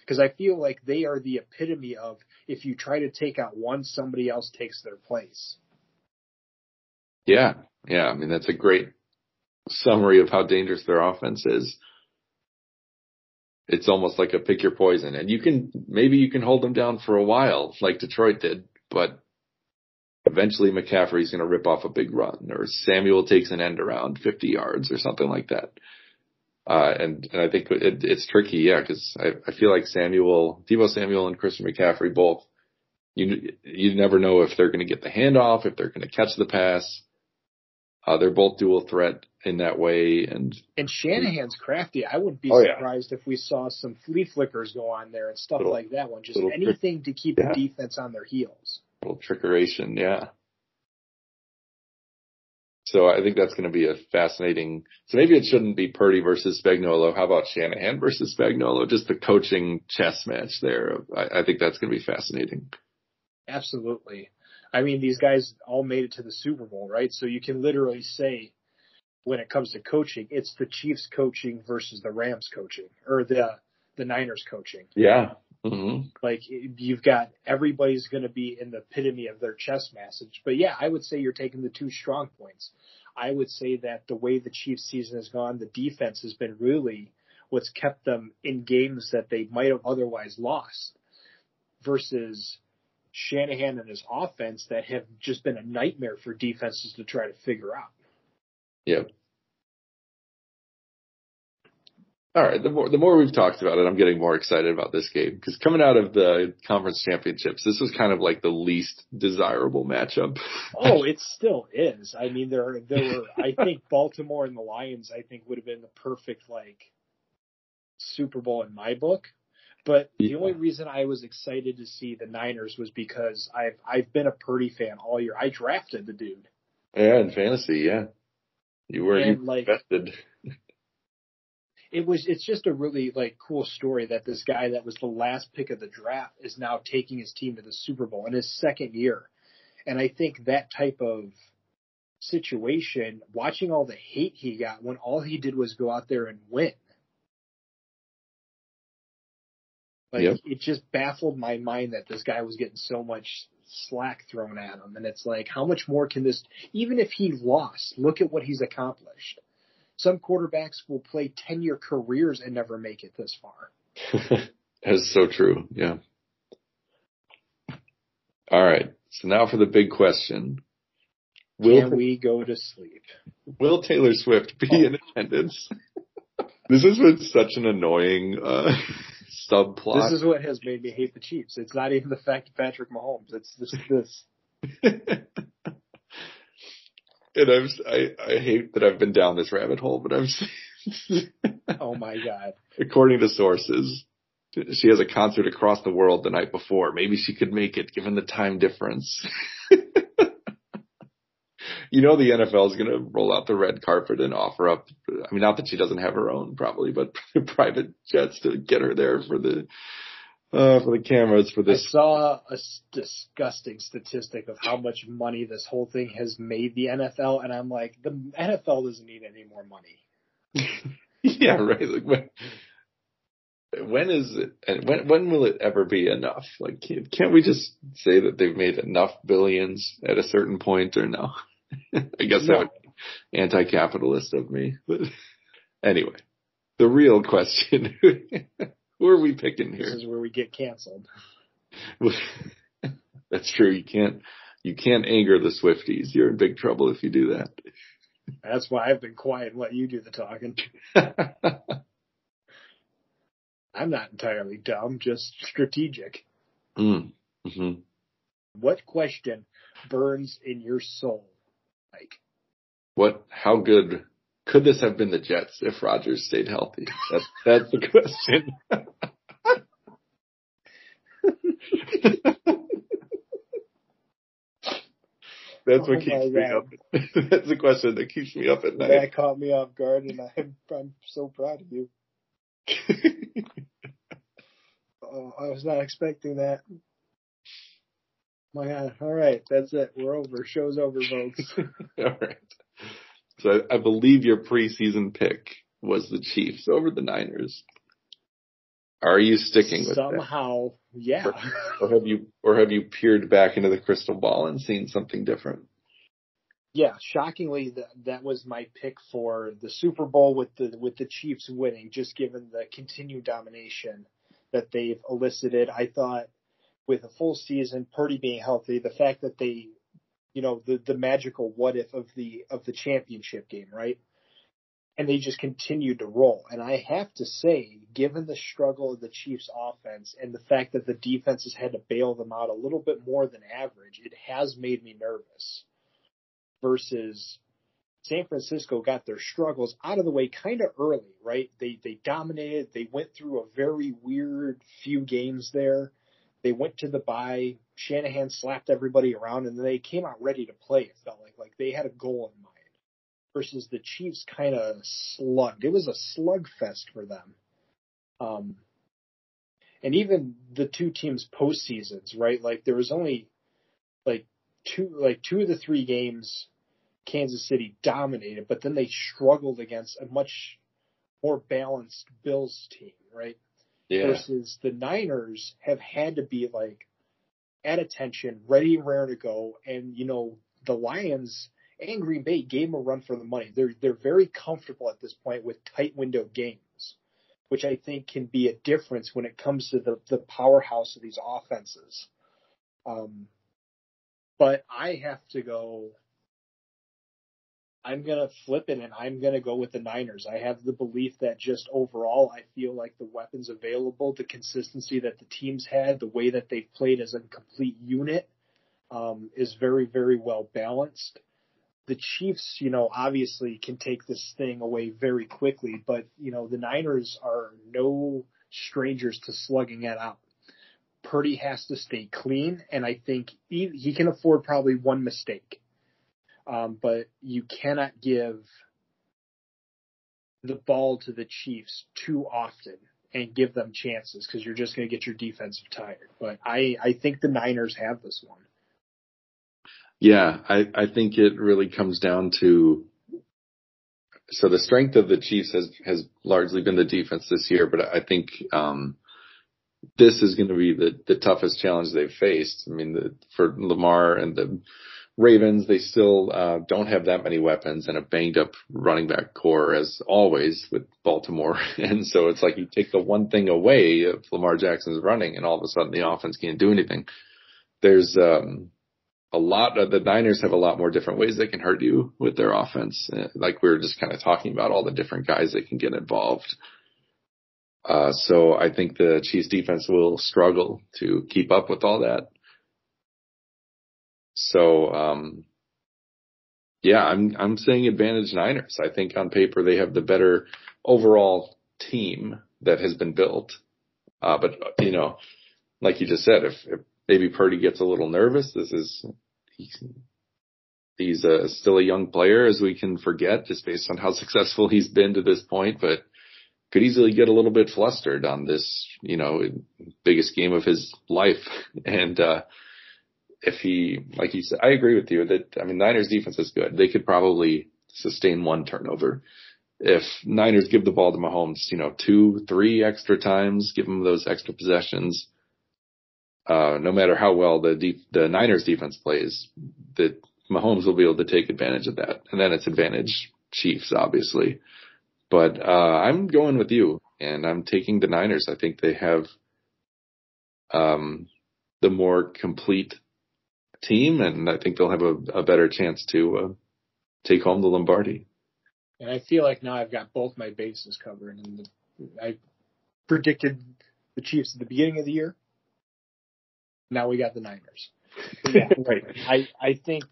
Because I feel like they are the epitome of if you try to take out one, somebody else takes their place. Yeah, yeah. I mean, that's a great summary of how dangerous their offense is. It's almost like a pick your poison, and you can maybe you can hold them down for a while, like Detroit did, but eventually McCaffrey's going to rip off a big run, or Samuel takes an end around 50 yards, or something like that. Uh, and, and I think it, it's tricky, yeah, because I, I feel like Samuel, Deebo Samuel, and Christian McCaffrey both. You you never know if they're going to get the handoff, if they're going to catch the pass. Uh, they're both dual threat in that way, and And Shanahan's crafty. I wouldn't be Oh, yeah. surprised if we saw some flea flickers go on there and stuff Little- like that one. Just anything to keep Yeah. the defense on their heels. little trickeration, yeah. So I think that's going to be a fascinating. So maybe it shouldn't be Purdy versus Spagnuolo. How about Shanahan versus Spagnuolo? Just the coaching chess match there. I, I think that's going to be fascinating. Absolutely. I mean, these guys all made it to the Super Bowl, right? So you can literally say, when it comes to coaching, it's the Chiefs coaching versus the Rams coaching, or the the Niners coaching. Yeah. hmm Like you've got everybody's going to be in the epitome of their chess message. But yeah, I would say you're taking the two strong points. I would say that the way the Chiefs season has gone, the defense has been really what's kept them in games that they might have otherwise lost versus Shanahan and his offense that have just been a nightmare for defenses to try to figure out. Yep. All right. The more the more we've talked about it, I'm getting more excited about this game because coming out of the conference championships, this was kind of like the least desirable matchup. oh, <laughs> it still is. I mean, there there were. I think Baltimore and the Lions. I think would have been the perfect like Super Bowl in my book. But the only reason I was excited to see the Niners was because I've I've been a Purdy fan all year. I drafted the dude. Yeah, in fantasy, yeah. You were And, you like- invested. It was it's just a really like cool story that this guy that was the last pick of the draft is now taking his team to the Super Bowl in his second year. And I think that type of situation, watching all the hate he got when all he did was go out there and win. Like Yep. it just baffled my mind that this guy was getting so much slack thrown at him. And it's like, how much more can this, even if he lost, look at what he's accomplished. Some quarterbacks will play 10 year careers and never make it this far. <laughs> That's so true. Yeah. All right. So now for the big question. Will Can we go to sleep? Will Taylor Swift be in attendance? <laughs> this has been such an annoying uh, <laughs> subplot. This is what has made me hate the Chiefs. It's not even the fact of Patrick Mahomes. It's just this. <laughs> and I'm, I, I hate that I've been down this rabbit hole, but I'm, <laughs> Oh my God. according to sources, she has a concert across the world the night before. Maybe she could make it given the time difference. <laughs> you know, the NFL is going to roll out the red carpet and offer up, I mean, not that she doesn't have her own probably, but <laughs> private jets to get her there for the, uh, for the cameras for this. I saw a s- disgusting statistic of how much money this whole thing has made the NFL, and I'm like, the NFL doesn't need any more money. <laughs> yeah, right. Like when, when is it, and when, when will it ever be enough? Like, can't, can't we just say that they've made enough billions at a certain point or no? <laughs> I guess that No. would anti-capitalist of me. But anyway, the real question, <laughs> who are we picking here? This is where we get canceled. <laughs> That's true. You can't, you can't anger the Swifties. You're in big trouble if you do that. That's why I've been quiet and let you do the talking. I'm not entirely dumb, just strategic. mm. hmm What question burns in your soul? Like, What? How good could this have been the Jets if Rodgers stayed healthy? That's <laughs> that's the question. <laughs> that's Oh what keeps my me up. <laughs> that's the question that keeps me up at night. that caught me off guard, and I'm I'm so proud of you. Oh, I was not expecting that. My God! All right, that's it. We're over. Show's over, folks. <laughs> All right. So I, I believe your preseason pick was the Chiefs over the Niners. Are you sticking with that? Somehow, yeah. Or have you or have you peered back into the crystal ball and seen something different? Yeah, shockingly, that that was my pick for the Super Bowl with the with the Chiefs winning, just given the continued domination that they've elicited. I thought with a full season, Purdy being healthy, the fact that they, you know, the the magical what if of the of the championship game, right? And they just continued to roll. And I have to say, given the struggle of the Chiefs offense and the fact that the defense has had to bail them out a little bit more than average, it has made me nervous versus San Francisco got their struggles out of the way kind of early, right? They they dominated. They went through a very weird few games there. They went to the bye. Shanahan slapped everybody around, and they came out ready to play. It felt like like they had a goal in mind. Versus the Chiefs, kind of slugged. It was a slugfest for them. Um, and even the two teams' postseasons, right? Like there was only like two like two of the three games Kansas City dominated, but then they struggled against a much more balanced Bills team, right? Versus the Niners have had to be like at attention, ready and rare to go, and you know the Lions and Green Bay gave them a run for the money. They're they're very comfortable at this point with tight window games, which I think can be a difference when it comes to the the powerhouse of these offenses. Um, but I have to go. I'm gonna flip it and I'm gonna go with the Niners. I have the belief that just overall, I feel like the weapons available, the consistency that the teams had, the way that they've played as a complete unit, um, is very, very well balanced. The Chiefs, you know, obviously can take this thing away very quickly, but you know the Niners are no strangers to slugging it out. Purdy has to stay clean, and I think he, he can afford probably one mistake. Um, but you cannot give the ball to the Chiefs too often and give them chances because you're just going to get your defensive tired. But I, I think the Niners have this one. Yeah, I, I think it really comes down to so the strength of the Chiefs has has largely been the defense this year, but I think um, this is going to be the the toughest challenge they've faced. I mean, the, for Lamar and the Ravens, they still uh, don't have that many weapons and a banged up running back core as always with Baltimore. <laughs> And so it's like you take the one thing away if Lamar Jackson's running and all of a sudden the offense can't do anything. There's um, a lot of the Niners have a lot more different ways they can hurt you with their offense. Uh, like we were just kind of talking about all the different guys that can get involved. Uh, so I think the Chiefs defense will struggle to keep up with all that. So, um, yeah, I'm, I'm saying advantage Niners. I think on paper they have the better overall team that has been built. Uh, but you know, like you just said, if, if maybe Purdy gets a little nervous. This is he's, he's a, still a young player, as we can forget, just based on how <laughs> successful he's been to this point. But could easily get a little bit flustered on this, you know, biggest game of his life. <laughs> And uh, if he, like you said, I agree with you that I mean Niners defense is good. They could probably sustain one turnover. If Niners give the ball to Mahomes, you know, two, three extra times, give him those extra possessions uh, no matter how well the the Niners defense plays, that Mahomes will be able to take advantage of that. And then it's advantage Chiefs, obviously. But, uh, I'm going with you and I'm taking the Niners. I think they have, um, the more complete team and I think they'll have a, a better chance to, uh, take home the Lombardi. And I feel like now I've got both my bases covered and I predicted the Chiefs at the beginning of the year now we got the Niners. <laughs> yeah, right. I I think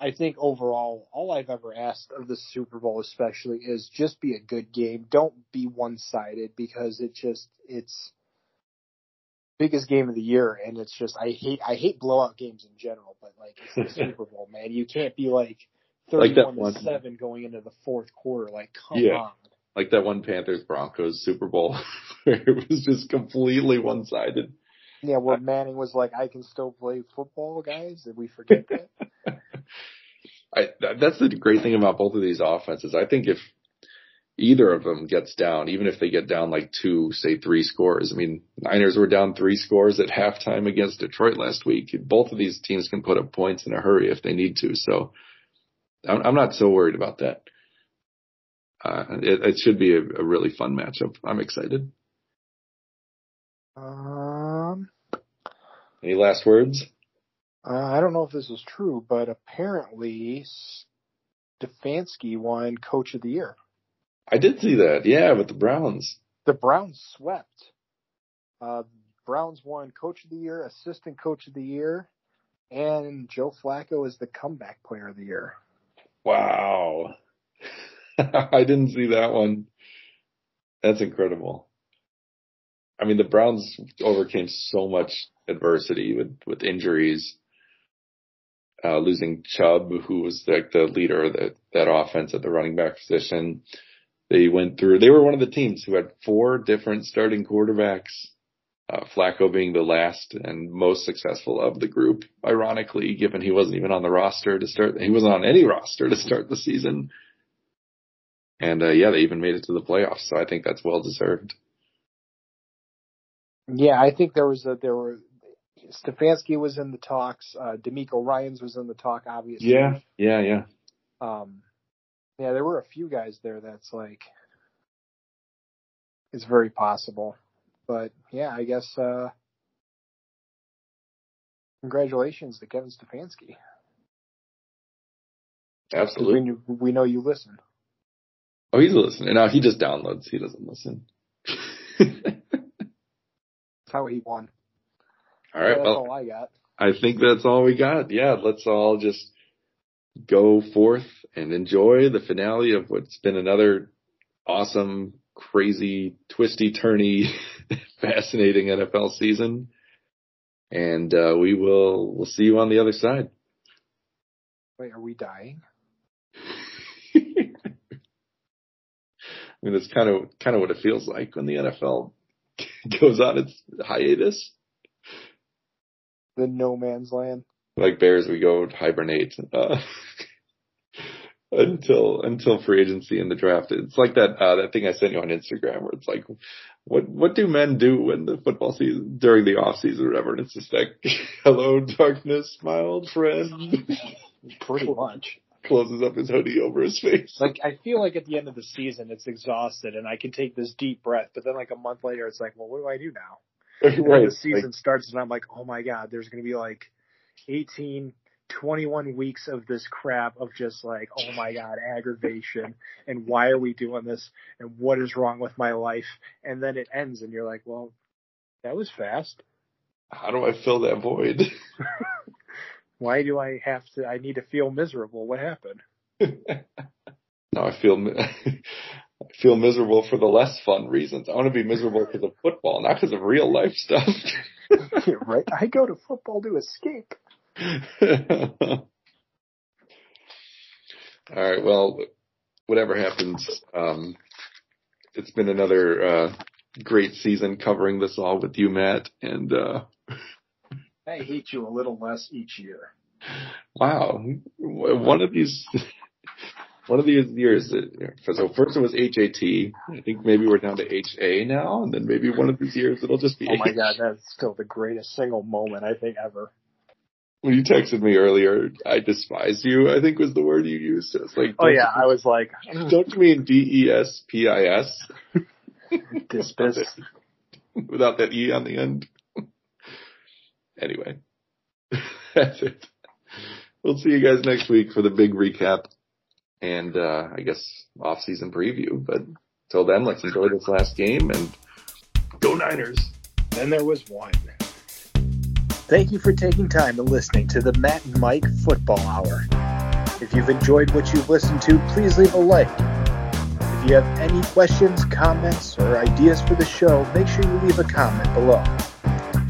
I think overall, all I've ever asked of the Super Bowl, especially, is just be a good game. Don't be one sided because it just it's biggest game of the year, and it's just I hate I hate blowout games in general, but like it's the <laughs> Super Bowl, man. You can't be like thirty-one like to seven going into the fourth quarter. Like, come yeah. on. Like that one Panthers Broncos Super Bowl <laughs> where it was just completely one sided. Yeah, where Manning was like, "I can still play football, guys." Did we forget that? <laughs> I, that's the great thing about both of these offenses. I think if either of them gets down, even if they get down like two, say three scores. I mean, Niners were down three scores at halftime against Detroit last week. Both of these teams can put up points in a hurry if they need to. So I'm, I'm not so worried about that. Uh, it, it should be a, a really fun matchup. I'm excited. Um, any last words? Uh, I don't know if this is true, but apparently Stefanski won Coach of the Year. I did see that. Yeah, with the Browns. The Browns swept. Uh, Browns won Coach of the Year, Assistant Coach of the Year, and Joe Flacco is the Comeback Player of the Year. Wow. <laughs> I didn't see that one. That's incredible. I mean, the Browns overcame so much adversity with, with injuries, uh, losing Chubb, who was like the leader of the, that offense at the running back position. They went through, they were one of the teams who had four different starting quarterbacks, uh, Flacco being the last and most successful of the group, ironically, given he wasn't even on the roster to start, he wasn't on any roster to start the season. And, uh, yeah, they even made it to the playoffs. So I think that's well deserved. Yeah, I think there was a there were Stefanski was in the talks. Uh, DeMeco Ryans was in the talk, obviously. Yeah, yeah, yeah. Um, yeah, there were a few guys there that's like, it's very possible. But yeah, I guess, uh, Congratulations to Kevin Stefanski. Absolutely. We, knew- we know you listen. Oh, he's listening. No, he just downloads. He doesn't listen. That's how he won. all right. that's Well, all I got. I think that's all we got. Yeah, let's all just go forth and enjoy the finale of what's been another awesome, crazy, twisty, turny, <laughs> fascinating NFL season. And uh, we will we'll see you on the other side. Wait, are we dying? <laughs> I mean, it's kind of kind of what it feels like when the NFL <laughs> goes on its hiatus. The no man's land. like bears, we go hibernate uh, until until free agency and the draft. It's like that uh, that thing I sent you on Instagram where it's like, what what do men do when the football season during the off season or whatever? And it's just like, <laughs> hello darkness, my old friend. <laughs> Pretty much. Closes up his hoodie over his face. Like I feel like at the end of the season it's exhausted and I can take this deep breath, but then like a month later it's like, well, what do I do now? <laughs> Right. the season starts and I'm like, oh my god, there's gonna be like 18, 21 weeks of this crap of just like, oh my <laughs> god, aggravation and why are we doing this and what is wrong with my life? And then it ends and you're like, well, that was fast. How do I fill that void? <laughs> Why do I have to? I need to feel miserable. What happened? <laughs> no, I feel I feel miserable for the less fun reasons. I want to be miserable because of football, not because of real life stuff. right? I go to football to escape. All right. Well, whatever happens, um, it's been another uh, great season covering this all with you, Matt. And uh, I hate you a little less each year. wow, one of these. One of these years, so first it was HAT. I think maybe we're down to HA now, and then maybe one of these years it'll just be. Oh my H. god, that's still the greatest single moment I think ever. When you texted me earlier, I despise you. I think was the word you used. It's like, Oh yeah, I was like, don't you mean D E S P I S? <laughs> this piss. <laughs> without that E on the end. <laughs> anyway, that's it. We'll see you guys next week for the big recap and uh, I guess off season preview. But till then, let's enjoy this last game and go Niners. Then there was one. Thank you for taking time and listening to the Matt and Mike Football Hour. If you've enjoyed what you've listened to, please leave a like. If you have any questions, comments, or ideas for the show, make sure you leave a comment below.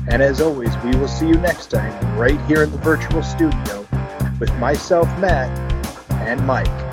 And as always, we will see you next time right here in the virtual studio with myself, Matt, and Mike.